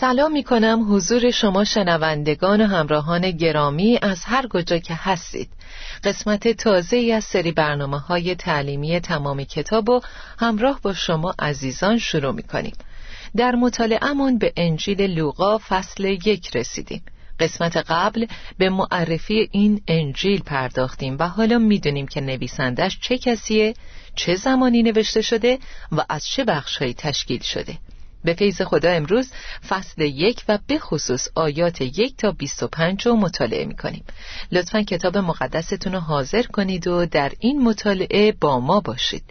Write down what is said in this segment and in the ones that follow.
سلام می کنم حضور شما شنوندگان و همراهان گرامی از هر کجا که هستید. قسمت تازه از سری برنامه های تعلیمی تمام کتاب و همراه با شما عزیزان شروع می کنیم در مطالعهمون به انجیل لوقا فصل یک رسیدیم. قسمت قبل به معرفی این انجیل پرداختیم و حالا می‌دونیم که نویسندش چه کسیه چه زمانی نوشته شده و از چه بخشهایی تشکیل شده. به فیض خدا امروز فصل یک و به خصوص آیات یک تا بیست و پنج رو مطالعه می کنیم لطفا کتاب مقدستون رو حاضر کنید و در این مطالعه با ما باشید.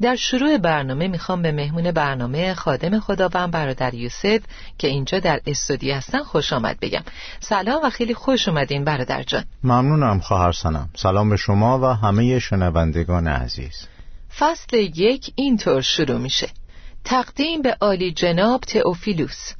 در شروع برنامه می‌خوام به مهمون برنامه خادم خداوند برادر یوسف که اینجا در استودیو هستن خوش آمد بگم. سلام و خیلی خوش اومدین برادر جان. ممنونم خواهر سنم. سلام به شما و همه شنوندگان عزیز. فصل یک اینطور شروع میشه. تقدیم به عالی جناب تئوفیلوس.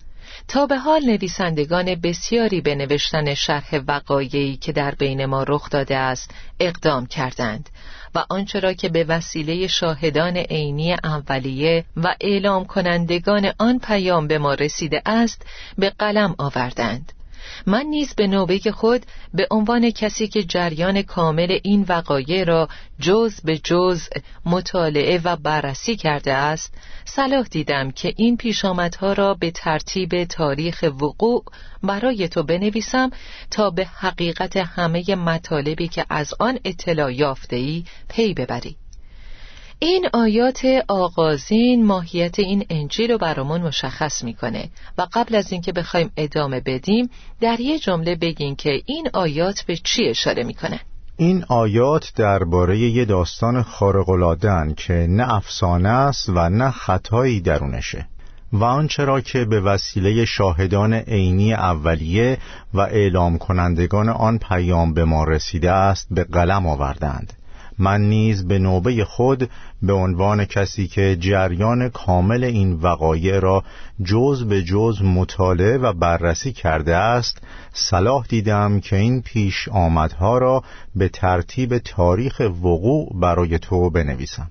تا به حال نویسندگان بسیاری به نوشتن شرح وقایعی که در بین ما رخ داده است اقدام کردند و آنچه را که به وسیله شاهدان عینی اولیه و اعلام کنندگان آن پیام به ما رسیده است به قلم آوردند. من نیز به نوبه خود به عنوان کسی که جریان کامل این وقایع را جز به جز مطالعه و بررسی کرده است صلاح دیدم که این پیشامدها را به ترتیب تاریخ وقوع برای تو بنویسم تا به حقیقت همه مطالبی که از آن اطلاع یافته ای پی ببری. این آیات آغازین ماهیت این انجیل رو برامون مشخص می‌کنه و قبل از اینکه بخوایم ادامه بدیم در یه جمله بگین که این آیات به چی اشاره می‌کنه این آیات درباره یه داستان خارق‌العاده‌اند که نه افسانه است و نه خطایی درونشه. و آنچه را که به وسیله شاهدان عینی اولیه و اعلام کنندگان آن پیام به ما رسیده است به قلم آوردند من نیز به نوبه خود به عنوان کسی که جریان کامل این وقایع را جز به جز مطالعه و بررسی کرده است صلاح دیدم که این پیش آمدها را به ترتیب تاریخ وقوع برای تو بنویسم.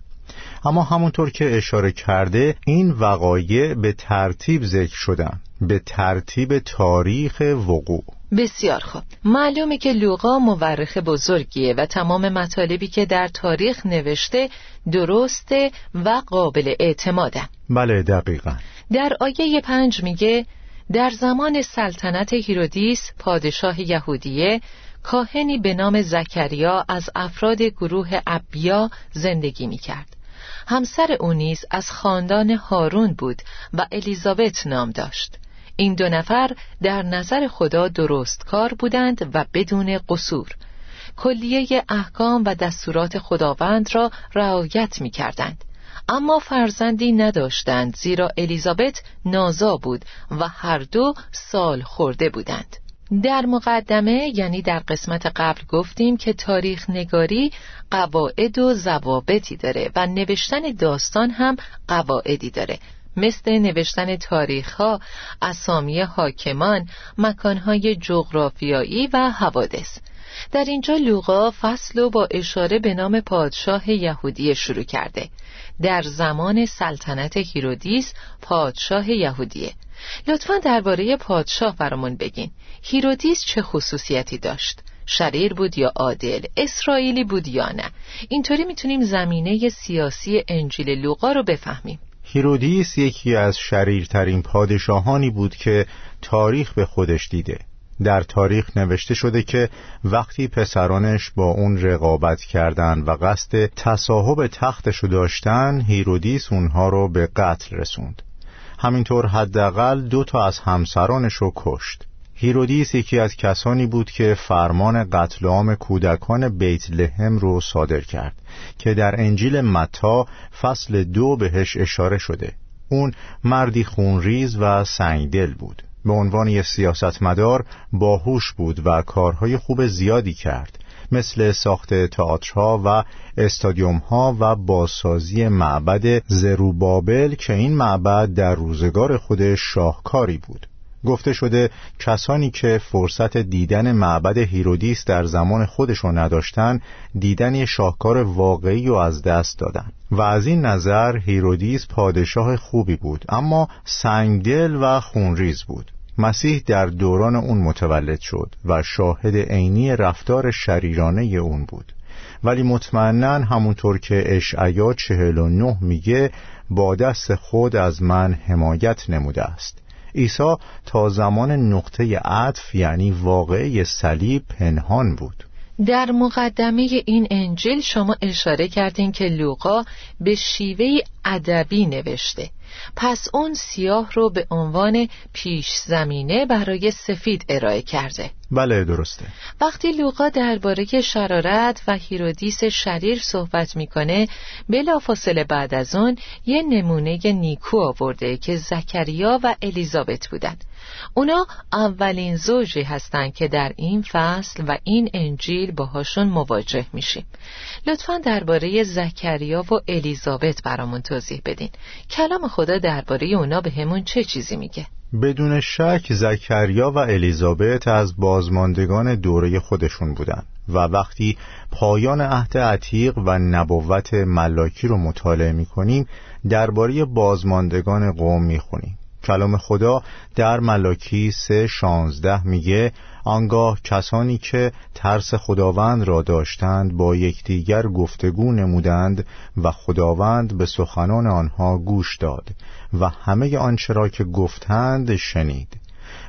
اما همونطور که اشاره کرده این وقایع به ترتیب ذکر شدن به ترتیب تاریخ وقوع. بسیار خوب. معلومه که لوقا مورخ بزرگیه و تمام مطالبی که در تاریخ نوشته درسته و قابل اعتماده. بله دقیقا. در آیه پنج میگه در زمان سلطنت هیرودیس پادشاه یهودیه کاهنی به نام زکریا از افراد گروه ابیا زندگی می‌کرد. همسر او نیز از خاندان هارون بود و الیزابت نام داشت. این دو نفر در نظر خدا درست کار بودند و بدون قصور. کلیه احکام و دستورات خداوند را رعایت می کردند. اما فرزندی نداشتند زیرا الیزابت نازا بود و هر دو سال خورده بودند. در مقدمه یعنی در قسمت قبل گفتیم که تاریخ نگاری قواعد و ضوابطی داره و نوشتن داستان هم قواعدی داره. مثل نوشتن تاریخ ها، اسامی حاکمان، مکانهای جغرافیایی و حوادث. در اینجا لوقا فصل و با اشاره به نام پادشاه یهودی شروع کرده. در زمان سلطنت هیرودیس پادشاه یهودیه. لطفا درباره پادشاه برامون بگین. هیرودیس چه خصوصیتی داشت؟ شریر بود یا عادل؟ اسرائیلی بود یا نه؟ اینطوری می‌تونیم زمینه سیاسی انجیل لوقا رو بفهمیم. هیرودیس یکی از شریرترین پادشاهانی بود که تاریخ به خودش دیده. در تاریخ نوشته شده که وقتی پسرانش با اون رقابت کردند و قصد تصاحب تختشو داشتن هیرودیس اونها رو به قتل رسوند. همینطور حداقل دو تا از همسرانش رو کشت. هیرودیس یکی از کسانی بود که فرمان قتل عام کودکان بیت لحم رو صادر کرد که در انجیل متی فصل دو بهش اشاره شده. اون مردی خونریز و سنگدل بود. به عنوان یک سیاستمدار باهوش بود و کارهای خوب زیادی کرد مثل ساخت تئاترها و استادیومها و بازسازی معبد زروبابل که این معبد در روزگار خودش شاهکاری بود. گفته شده کسانی که فرصت دیدن معبد هیرودیس در زمان خودشون نداشتن دیدن شاهکار واقعی و از دست دادن. و از این نظر هیرودیس پادشاه خوبی بود اما سنگدل و خونریز بود. مسیح در دوران اون متولد شد و شاهد عینی رفتار شریرانه اون بود. ولی مطمئنا همونطور که اشعیا چهل و نه میگه با دست خود از من حمایت نموده است. عیسی تا زمان نقطه عطف یعنی واقعه صلیب پنهان بود. در مقدمه این انجیل شما اشاره کردین که لوقا به شیوه ادبی نوشته. پس اون سیاه رو به عنوان پیش زمینه برای سفید ارائه کرده. بله درسته. وقتی لوقا درباره شرارت و هیرودیس شریر صحبت می‌کنه بلافاصله بعد از اون یه نمونه نیکو آورده که زکریا و الیزابت بودند اونا اولین زوجی هستند که در این فصل و این انجیل باهاشون مواجه میشیم. لطفا درباره زکریا و الیزابت برامون توضیح بدین. کلام خدا درباره اونا به همون چه چیزی میگه؟ بدون شک زکریا و الیزابت از بازماندگان دوره خودشون بودن و وقتی پایان عهد عتیق و نبوت ملاکی رو مطالعه می‌کنیم درباره بازماندگان قوم می‌خونیم. کلام خدا در ملاکی سه شانزده میگه آنگاه کسانی که ترس خداوند را داشتند با یکدیگر گفتگو نمودند و خداوند به سخنان آنها گوش داد و همه آنچه را که گفتند شنید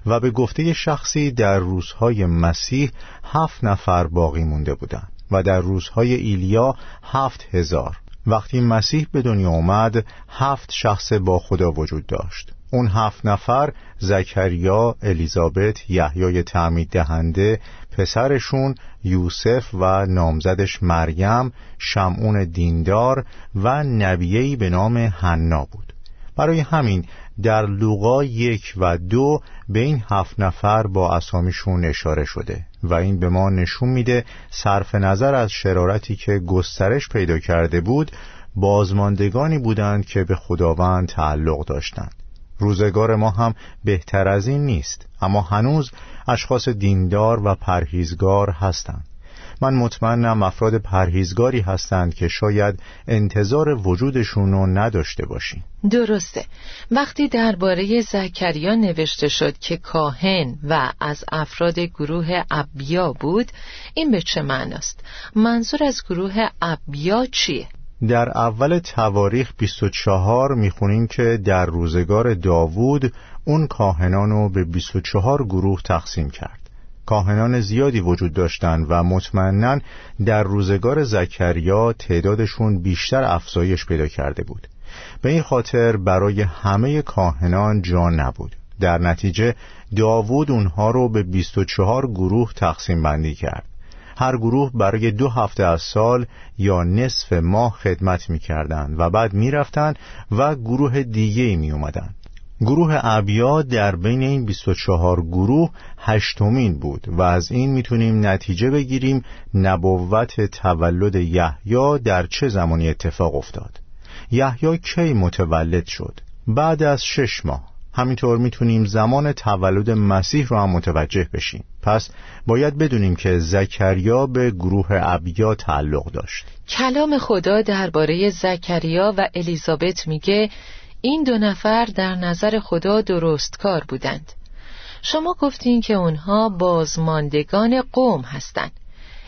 و به گفته شخصی در روزهای مسیح هفت نفر باقی مونده بودند و در روزهای ایلیا هفت هزار. وقتی مسیح به دنیا آمد هفت شخص با خدا وجود داشت. اون هفت نفر زکریا، الیزابت، یحیای تعمید دهنده، پسرشون یوسف و نامزدش مریم، شمعون دیندار و نبیهی به نام حنا بود. برای همین در لوقا یک و دو به این هفت نفر با اسامیشون اشاره شده و این به ما نشون میده صرف نظر از شرارتی که گسترش پیدا کرده بود بازماندگانی بودند که به خداوند تعلق داشتند. روزگار ما هم بهتر از این نیست اما هنوز اشخاص دیندار و پرهیزگار هستند من مطمئنم افراد پرهیزگاری هستند که شاید انتظار وجودشون رو نداشته باشیم درسته وقتی درباره زکریا نوشته شد که کاهن و از افراد گروه ابیا بود این به چه معناست؟ منظور از گروه ابیا چیه؟ در اول تواریخ 24 می‌خونیم که در روزگار داوود اون کاهنان رو به 24 گروه تقسیم کرد. کاهنان زیادی وجود داشتند و مطمئنا در روزگار زکریا تعدادشون بیشتر افزایش پیدا کرده بود. به این خاطر برای همه کاهنان جا نبود. در نتیجه داوود اونها رو به 24 گروه تقسیم بندی کرد. هر گروه برای دو هفته از سال یا نصف ماه خدمت می و بعد می و گروه دیگه می اومدن. گروه ابیا در بین این 24 گروه هشتمین بود و از این می‌تونیم نتیجه بگیریم نبوت تولد یحیی در چه زمانی اتفاق افتاد. یحیی کی متولد شد؟ بعد از شش ماه. همینطور می‌تونیم زمان تولد مسیح رو هم متوجه بشیم. پس باید بدونیم که زکریا به گروه ابیا تعلق داشت. کلام خدا درباره زکریا و الیزابت میگه این دو نفر در نظر خدا درست کار بودند. شما گفتین که اونها بازماندگان قوم هستند.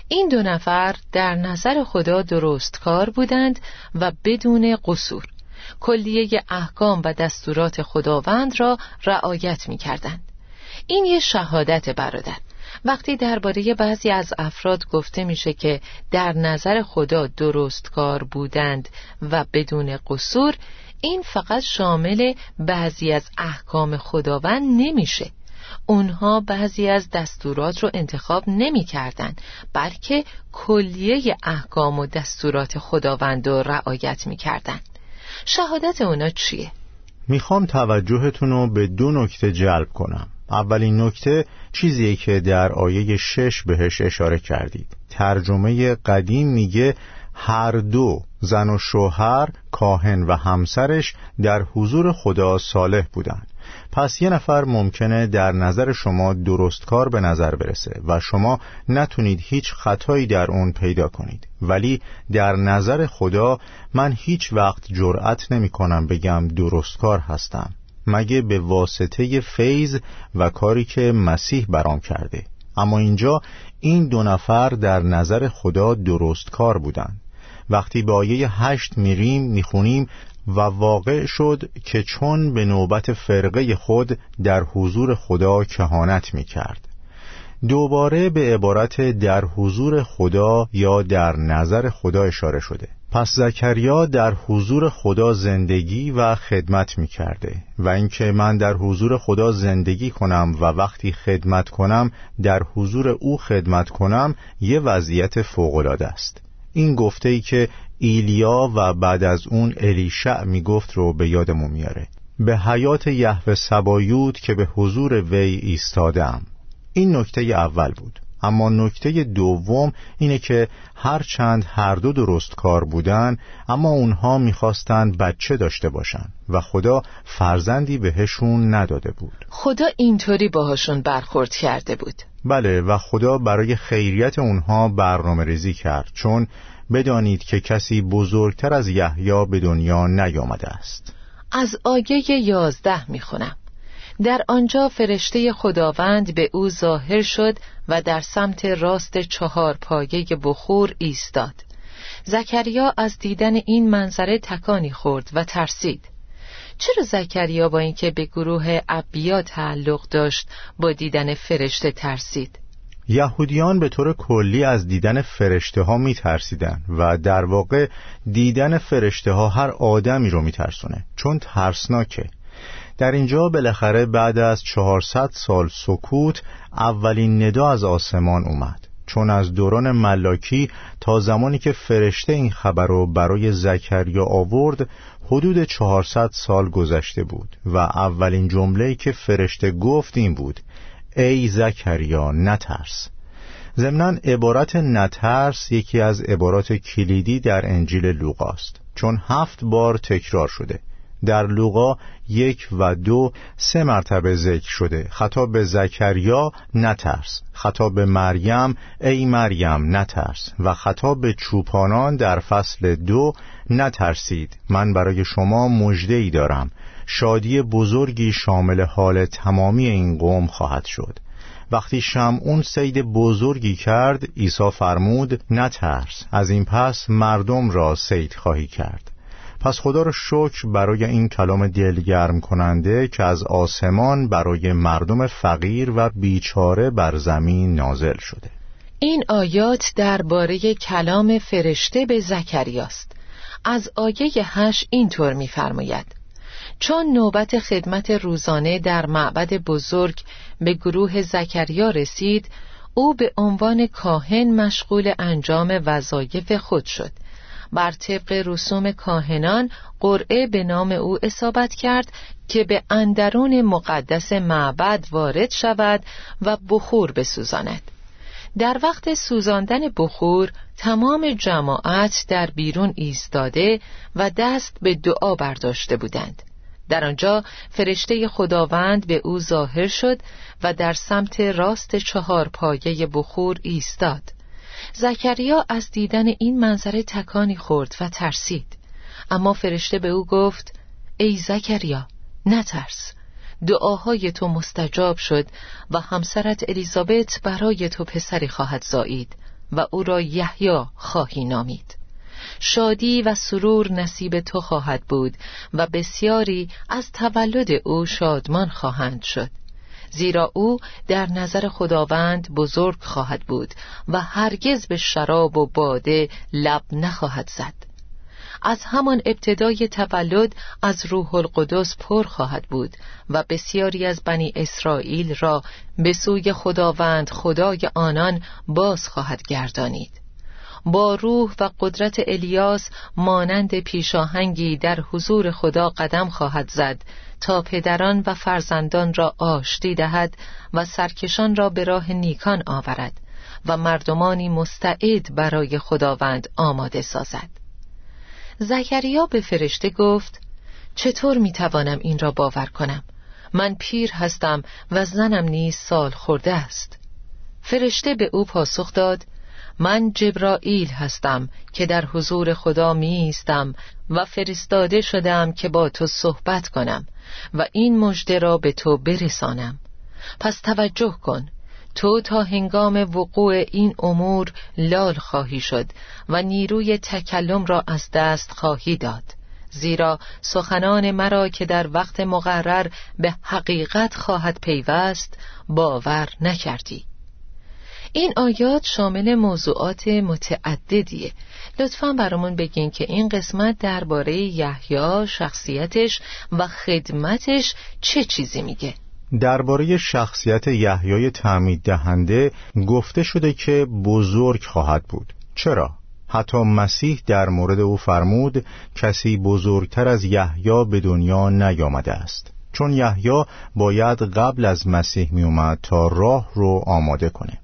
این دو نفر در نظر خدا درست کار بودند و بدون قصور. کلیه احکام و دستورات خداوند را رعایت می کردند. این یه شهادت برادر. وقتی درباره بعضی از افراد گفته میشه که در نظر خدا درستکار بودند و بدون قصور این فقط شامل بعضی از احکام خداوند نمیشه اونها بعضی از دستورات رو انتخاب نمی کردن بلکه کلیه احکام و دستورات خداوند رو رعایت می کردن. شهادت اونا چیه؟ می‌خوام توجهتون رو به دو نکته جلب کنم اولین نکته چیزیه که در آیه شش بهش اشاره کردید. ترجمه قدیم میگه هر دو زن و شوهر کاهن و همسرش در حضور خدا صالح بودند. پس یه نفر ممکنه در نظر شما درستکار به نظر برسه و شما نتونید هیچ خطایی در اون پیدا کنید. ولی در نظر خدا من هیچ وقت جرأت نمی کنم بگم درستکار هستم. مگه به واسطه فیض و کاری که مسیح برام کرده. اما اینجا این دو نفر در نظر خدا درستکار بودند وقتی به آیه هشت میریم می‌خونیم و واقع شد که چون به نوبت فرقه خود در حضور خدا کهانت می کرد دوباره به عبارت در حضور خدا یا در نظر خدا اشاره شده. پس زکریا در حضور خدا زندگی و خدمت می کرده و اینکه من در حضور خدا زندگی کنم و وقتی خدمت کنم در حضور او خدمت کنم یه وضعیت فوقالعاده است. این گفته ای که ایلیا و بعد از اون الیشع می‌گفت رو به یادمون میاره به حیات یهوه سبایود که به حضور وی ایستادم این نکته اول بود. اما نکته دوم اینه که هرچند هر دو درست کار بودن اما اونها می‌خواستند بچه داشته باشن و خدا فرزندی بهشون نداده بود. خدا اینطوری باهاشون برخورد کرده بود. بله و خدا برای خیریت اونها برنامه ریزی کرد چون بدانید که کسی بزرگتر از یحیی به دنیا نیامده است. از آیه یازده می‌خونم. در آنجا فرشته خداوند به او ظاهر شد و در سمت راست چهار پایه بخور ایستاد. زکریا از دیدن این منظره تکانی خورد و ترسید. چرا زکریا با اینکه به گروه ابیا تعلق داشت با دیدن فرشته ترسید؟ یهودیان به طور کلی از دیدن فرشته ها می ترسیدن و در واقع دیدن فرشته ها هر آدمی رو می ترسونه چون ترسناکه. در اینجا بالاخره بعد از 400 سال سکوت اولین ندا از آسمان اومد. چون از دوران ملاکی تا زمانی که فرشته این خبر رو برای زکریا آورد حدود 400 سال گذشته بود و اولین جمله که فرشته گفت این بود ای زکریا نترس. ضمنا عبارت نترس یکی از عبارات کلیدی در انجیل لوقاست چون هفت بار تکرار شده. در لوقا یک و دو سه مرتبه ذکر شده. خطاب به زکریا نترس. خطاب به مریم ای مریم نترس. و خطاب به چوپانان در فصل دو نترسید. من برای شما مجده ای دارم. شادی بزرگی شامل حال تمامی این قوم خواهد شد. وقتی شمعون سید بزرگی کرد عیسی فرمود نترس. از این پس مردم را سید خواهی کرد. پس خدا را شکر برای این کلام دلگرم کننده که از آسمان برای مردم فقیر و بیچاره بر زمین نازل شده. این آیات درباره کلام فرشته به زکریاست. از آیه هش اینطور می‌فرماید. چون نوبت خدمت روزانه در معبد بزرگ به گروه زکریا رسید او به عنوان کاهن مشغول انجام وظایف خود شد. بر طبق رسوم کاهنان قرعه به نام او اصابت کرد که به اندرون مقدس معبد وارد شود و بخور بسوزاند. در وقت سوزاندن بخور تمام جماعت در بیرون ایستاده و دست به دعا برداشته بودند. در آنجا فرشته خداوند به او ظاهر شد و در سمت راست چهار پایه بخور ایستاد. زکریا از دیدن این منظره تکانی خورد و ترسید. اما فرشته به او گفت ای زکریا نترس. دعاهای تو مستجاب شد و همسرت الیزابت برای تو پسری خواهد زایید و او را یحیی خواهی نامید. شادی و سرور نصیب تو خواهد بود و بسیاری از تولد او شادمان خواهند شد. زیرا او در نظر خداوند بزرگ خواهد بود و هرگز به شراب و باده لب نخواهد زد. از همان ابتدای تولد از روح القدس پر خواهد بود و بسیاری از بنی اسرائیل را به سوی خداوند خدای آنان باز خواهد گردانید. با روح و قدرت الیاس مانند پیشاهنگی در حضور خدا قدم خواهد زد تا پدران و فرزندان را آشتی دهد و سرکشان را به راه نیکان آورد و مردمانی مستعد برای خداوند آماده سازد. زکریا به فرشته گفت چطور می توانم این را باور کنم؟ من پیر هستم و زنم نیز سال خورده است. فرشته به او پاسخ داد من جبرائیل هستم که در حضور خدا می ایستم و فرستاده شدم که با تو صحبت کنم و این مژده را به تو برسانم. پس توجه کن. تو تا هنگام وقوع این امور لال خواهی شد و نیروی تکلم را از دست خواهی داد. زیرا سخنان مرا که در وقت مقرر به حقیقت خواهد پیوست باور نکردی. این آیات شامل موضوعات متعددیه. لطفا برامون بگین که این قسمت درباره یحیی شخصیتش و خدمتش چه چیزی میگه. درباره شخصیت یحیای تعمید دهنده گفته شده که بزرگ خواهد بود. چرا؟ حتی مسیح در مورد او فرمود کسی بزرگتر از یحیی به دنیا نیامده است. چون یحیی باید قبل از مسیح می اومد تا راه رو آماده کنه.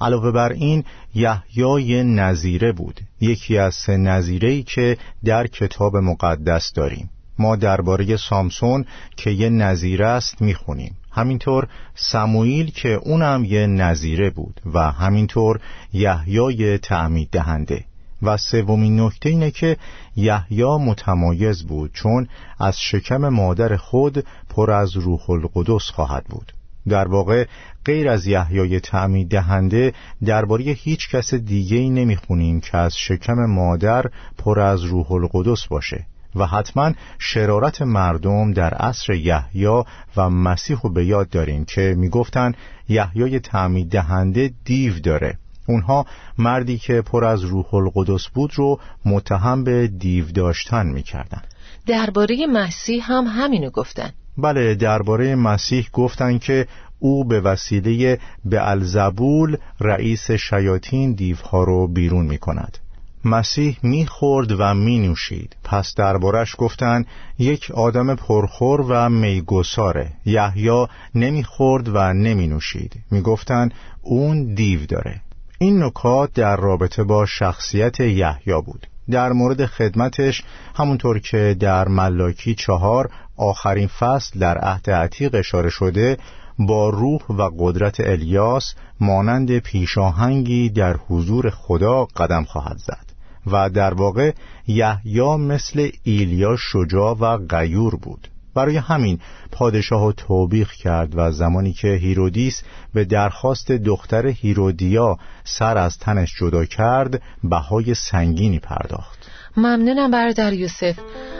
علاوه بر این یحیای نظیره بود. یکی از سه نظیره‌ای که در کتاب مقدس داریم. ما درباره سامسون که یه نظیره است می‌خونیم. همینطور سموئیل که اونم یه نظیره بود و همینطور یحیای تعمید دهنده. و سومین نکته اینه که یحیی متمایز بود چون از شکم مادر خود پر از روح القدس خواهد بود. در واقع غیر از یحیای تعمید دهنده درباره هیچ کس دیگه ای نمی‌خونیم که از شکم مادر پر از روح القدس باشه و حتما شرارت مردم در عصر یحیی و مسیح رو به یاد داریم که می‌گفتن یحیای تعمید دهنده دیو داره. اونها مردی که پر از روح القدس بود رو متهم به دیو داشتن می‌کردن. درباره مسیح هم همینو گفتن. بله درباره مسیح گفتن که او به وسیله به الزبول رئیس شیاطین دیوها رو بیرون می کند مسیح می‌خورد و می نوشید پس دربارش گفتن یک آدم پرخور و میگساره. یحیی نمی‌خورد و نمی نوشید می گفتن اون دیو داره. این نکات در رابطه با شخصیت یحیی بود. در مورد خدمتش همونطور که در ملاکی چهار آخرین فصل در عهد عتیق اشاره شده با روح و قدرت الیاس مانند پیشاهنگی در حضور خدا قدم خواهد زد و در واقع یحیی مثل ایلیا شجاع و غیور بود. برای همین پادشاه توبیخ کرد و زمانی که هیرودیس به درخواست دختر هیرودیا سر از تنش جدا کرد بهای سنگینی پرداخت. ممنونم برادر یوسف.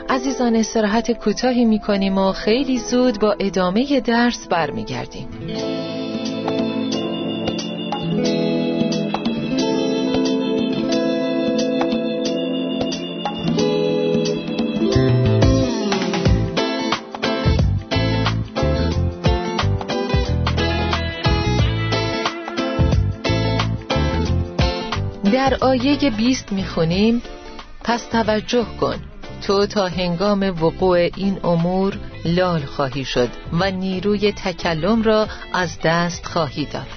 عزیزان استراحت کوتاهی می‌کنیم و خیلی زود با ادامه درس برمیگردیم. در آیه 20 می‌خونیم پس توجه کن. تو تا هنگام وقوع این امور لال خواهی شد و نیروی تکلم را از دست خواهی داد.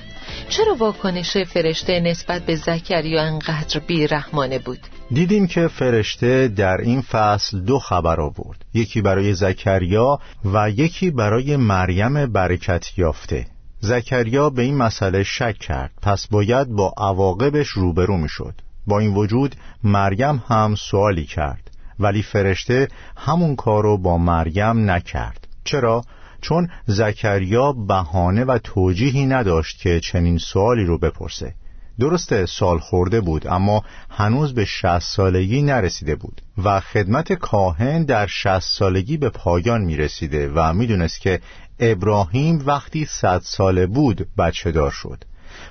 چرا واکنش فرشته نسبت به زکریا انقدر بیرحمانه بود؟ دیدیم که فرشته در این فصل دو خبر آورد. یکی برای زکریا و یکی برای مریم برکت یافته. زکریا به این مسئله شک کرد. پس باید با عواقبش روبرو می شد با این وجود مریم هم سوالی کرد ولی فرشته همون کارو با مریم نکرد. چرا؟ چون زکریا بهانه و توجیهی نداشت که چنین سوالی رو بپرسه. درسته سال خورده بود اما هنوز به شست سالگی نرسیده بود و خدمت کاهن در شست سالگی به پایان می رسیده و می دونست که ابراهیم وقتی صد ساله بود بچه دار شد.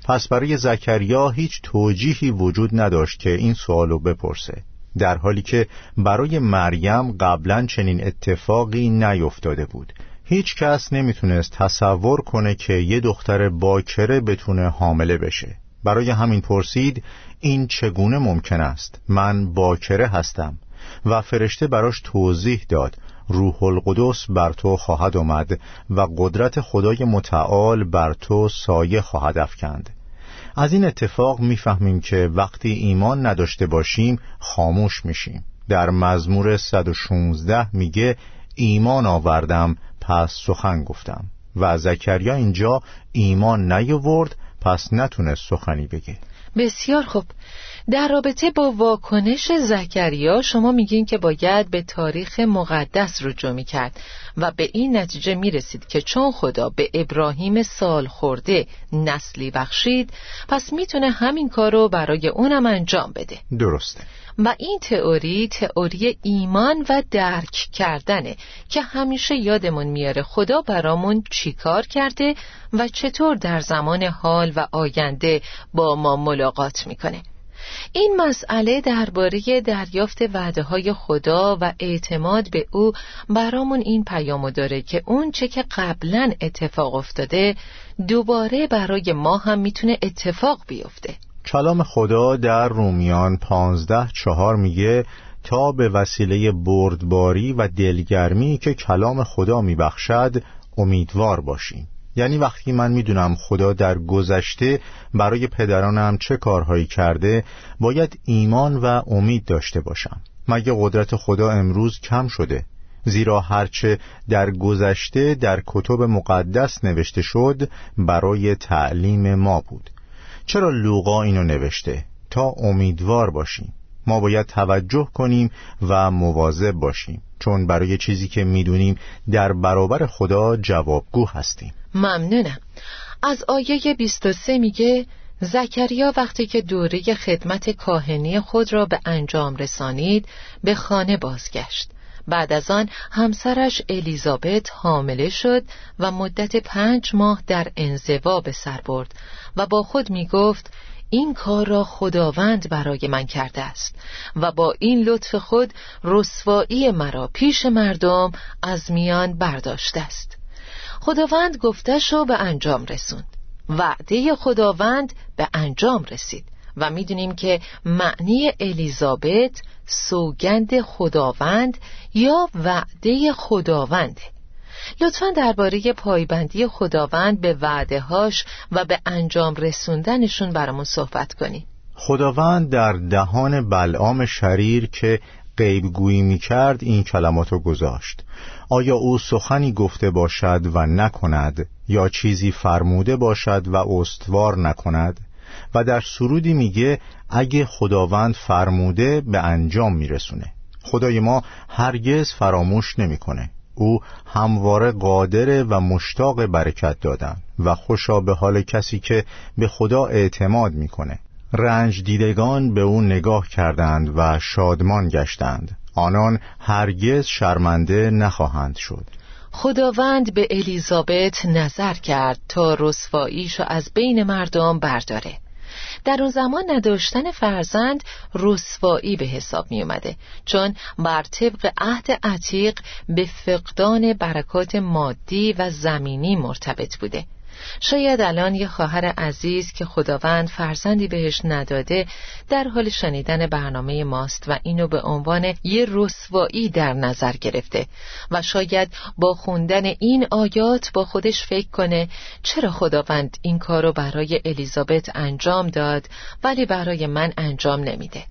پس برای زکریا هیچ توجیهی وجود نداشت که این سوالو بپرسه در حالی که برای مریم قبلا چنین اتفاقی نیفتاده بود. هیچ کس نمی‌تونست تصور کنه که یه دختر باکره بتونه حامله بشه. برای همین پرسید این چگونه ممکن است؟ من باکره هستم. و فرشته براش توضیح داد. روح القدس بر تو خواهد آمد و قدرت خدای متعال بر تو سایه خواهد افکند. از این اتفاق می‌فهمیم که وقتی ایمان نداشته باشیم خاموش میشیم. در مزمور 116 میگه ایمان آوردم پس سخن گفتم. و زکریا اینجا ایمان نیاورد پس نتونست سخنی بگه. بسیار خوب. در رابطه با واکنش زکریا شما میگین که باید به تاریخ مقدس رجوع می کرد و به این نتیجه می رسید که چون خدا به ابراهیم سال خورده نسلی بخشید پس می‌تونه همین کار رو برای اونم انجام بده. درسته. و این تئوری تئوری ایمان و درک کردنه که همیشه یادمون میاره خدا برامون چیکار کرده و چطور در زمان حال و آینده با ما ملاقات می‌کنه. این مسئله درباره دریافت وعده های خدا و اعتماد به او برامون این پیامو داره که اون چه که قبلا اتفاق افتاده دوباره برای ما هم می‌تونه اتفاق بیفته. کلام خدا در رومیان پانزده چهار میگه تا به وسیله بردباری و دلگرمی که کلام خدا میبخشد امیدوار باشیم. یعنی وقتی من می‌دونم خدا در گذشته برای پدرانم چه کارهایی کرده باید ایمان و امید داشته باشم. مگه قدرت خدا امروز کم شده؟ زیرا هرچه در گذشته در کتب مقدس نوشته شد برای تعلیم ما بود. چرا لوقا اینو نوشته؟ تا امیدوار باشیم. ما باید توجه کنیم و مواظب باشیم. چون برای چیزی که می‌دونیم در برابر خدا جوابگو هستیم. ممنونم. از آیه 23 میگه زکریا وقتی که دوره خدمت کاهنی خود را به انجام رسانید به خانه بازگشت. بعد از آن همسرش الیزابت حامله شد و مدت پنج ماه در انزوا به سر برد و با خود می گفت این کار را خداوند برای من کرده است و با این لطف خود رسوایی مرا پیش مردم از میان برداشته است. خداوند گفتش را به انجام رسوند. وعده خداوند به انجام رسید. و می‌دونیم که معنی الیزابت سوگند خداوند یا وعده خداونده لطفا درباره پایبندی خداوند به وعده هاش و به انجام رسوندنشون برامون صحبت کنید خداوند در دهان بلعام شریر که غیبگویی می کرد این کلمات گذاشت. آیا او سخنی گفته باشد و نکند یا چیزی فرموده باشد و استوار نکند؟ و در سرودی میگه اگه خداوند فرموده به انجام میرسونه. خدای ما هرگز فراموش نمی‌کنه. او همواره قادر و مشتاق برکت دادن و خوشا به حال کسی که به خدا اعتماد می‌کنه. رنج دیدگان به او نگاه کردند و شادمان گشتند. آنان هرگز شرمنده نخواهند شد. خداوند به الیزابت نظر کرد تا رسواییشو از بین مردم برداره. در اون زمان نداشتن فرزند رسوایی به حساب می اومده چون بر طبق عهد عتیق به فقدان برکات مادی و زمینی مرتبط بوده. شاید الان یه خواهر عزیز که خداوند فرزندی بهش نداده در حال شنیدن برنامه ماست و اینو به عنوان یه رسوایی در نظر گرفته و شاید با خوندن این آیات با خودش فکر کنه چرا خداوند این کارو برای الیزابت انجام داد ولی برای من انجام نمیده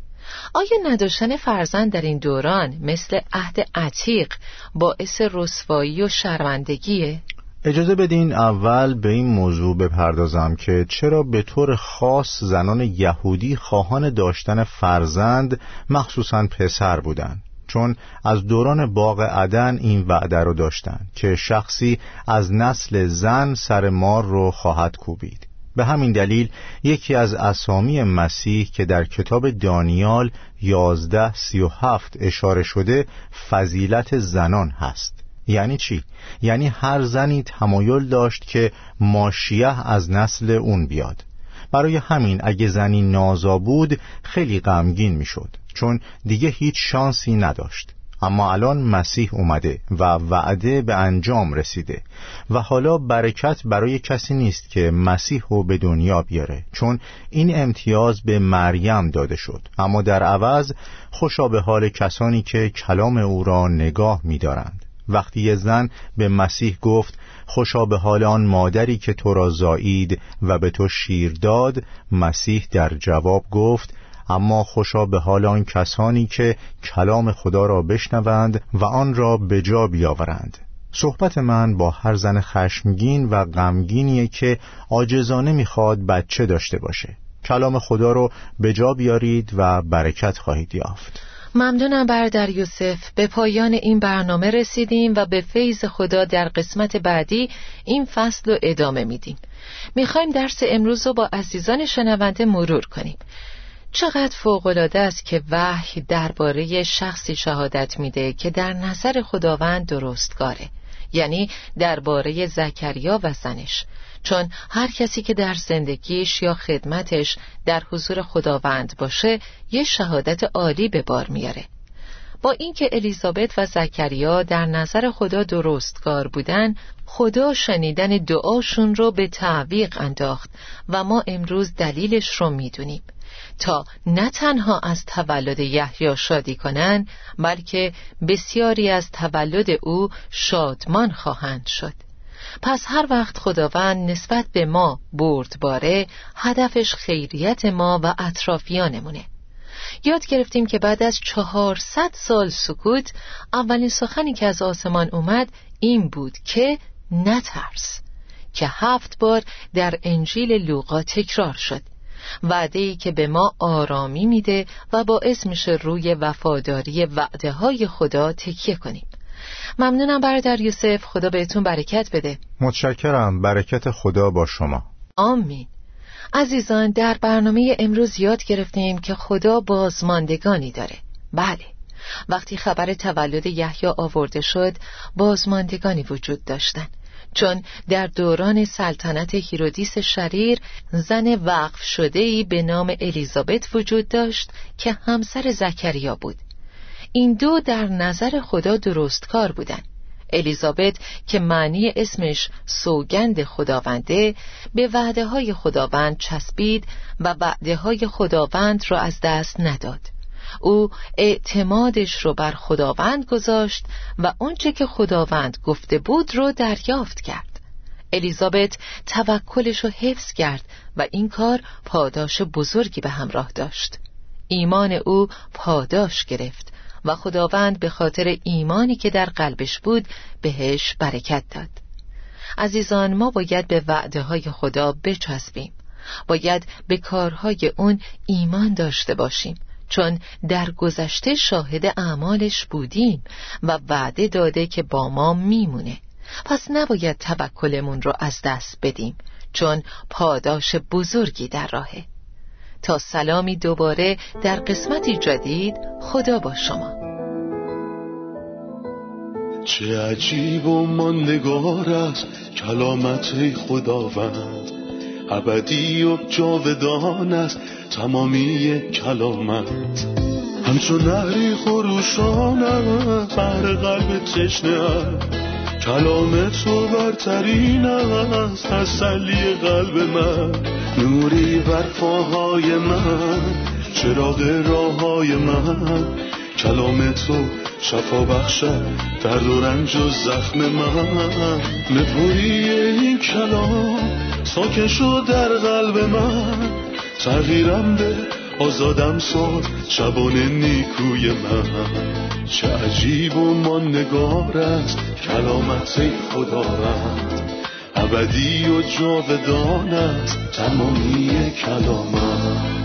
آیا نداشتن فرزند در این دوران مثل عهد عتیق باعث رسوایی و شرمندگیه؟ اجازه بدین اول به این موضوع بپردازم که چرا به طور خاص زنان یهودی خواهان داشتن فرزند مخصوصا پسر بودند؟ چون از دوران باغ عدن این وعده رو داشتن که شخصی از نسل زن سر مار رو خواهد کوبید. به همین دلیل یکی از اسامی مسیح که در کتاب دانیال یازده سی و هفت اشاره شده فضیلت زنان هست. یعنی چی؟ یعنی هر زنی تمایل داشت که ماشیه از نسل اون بیاد. برای همین اگه زنی نازا بود خیلی غمگین می‌شد چون دیگه هیچ شانسی نداشت. اما الان مسیح اومده و وعده به انجام رسیده و حالا برکت برای کسی نیست که مسیح رو به دنیا بیاره چون این امتیاز به مریم داده شد. اما در عوض خوشا به حال کسانی که کلام او را نگاه می‌دارند. وقتی یه زن به مسیح گفت خوشا به حال آن مادری که تو را زایید و به تو شیر داد. مسیح در جواب گفت اما خوشا به حال آن کسانی که کلام خدا را بشنوند و آن را به جا بیاورند. صحبت من با هر زن خشمگین و غمگینیه که عاجزانه می‌خواد بچه داشته باشه. کلام خدا رو به جا بیارید و برکت خواهید یافت. ممنونم برادر یوسف. به پایان این برنامه رسیدیم و به فیض خدا در قسمت بعدی این فصل رو ادامه میدیم. می‌خوایم درس امروز رو با عزیزان شنونده مرور کنیم. چقدر فوقالعاده است که وحی درباره شخصی شهادت میده که در نظر خداوند درستگاره. یعنی درباره زکریا و زنش. چون هر کسی که در زندگیش یا خدمتش در حضور خداوند باشه یه شهادت عالی به بار میاره. با اینکه الیزابت و زکریا در نظر خدا درستکار بودن خدا شنیدن دعاشون رو به تعویق انداخت و ما امروز دلیلش رو می‌دونیم. تا نه تنها از تولد یحیی شادی کنند بلکه بسیاری از تولد او شادمان خواهند شد. پس هر وقت خداوند نسبت به ما بردباره هدفش خیریت ما و اطرافیانمونه. یاد گرفتیم که بعد از چهارصد سال سکوت اولین سخنی که از آسمان اومد این بود که نترس که هفت بار در انجیل لوقا تکرار شد. وعده ای که به ما آرامی میده و باعث میشه روی وفاداری وعده های خدا تکیه کنیم. ممنونم برادر یوسف. خدا بهتون برکت بده. متشکرم. برکت خدا با شما. آمین. عزیزان در برنامه امروز یاد گرفتیم که خدا بازماندگانی داره. بله. وقتی خبر تولد یحیی آورده شد بازماندگانی وجود داشتند چون در دوران سلطنت هیرودیس شریر زن وقف شده ای به نام الیزابت وجود داشت که همسر زکریا بود. این دو در نظر خدا درست کار بودند. الیزابت که معنی اسمش سوگند خداونده به وعده های خداوند چسبید و وعده های خداوند را از دست نداد. او اعتمادش رو بر خداوند گذاشت و آنچه که خداوند گفته بود رو دریافت کرد. الیزابت توکلش رو حفظ کرد و این کار پاداش بزرگی به همراه داشت. ایمان او پاداش گرفت. و خداوند به خاطر ایمانی که در قلبش بود بهش برکت داد. عزیزان ما باید به وعده های خدا بچسبیم. باید به کارهای اون ایمان داشته باشیم چون در گذشته شاهد اعمالش بودیم و وعده داده که با ما میمونه. پس نباید توکلمون رو از دست بدیم چون پاداش بزرگی در راهه. تا سلامی دوباره در قسمتی جدید خدا با شما. چه عجیب و ماندگار است کلامت خداوند. ابدی و جاودان است تمامی کلامت. همچون نهری خروشان بر قلب تشنه کلام تو برترین است تسلی قلب من. نوری بر پاهای من چراغ راه های من. کلام تو شفا بخشد درد و رنج و زخم من. نپوری این کلام ساکن شد در قلب من. تغییرم به آزادم ساد شبان نیکوی من. چه عجیب و نگار است کلامت خدا رد ابدی و جاودان است تمامی کلامت.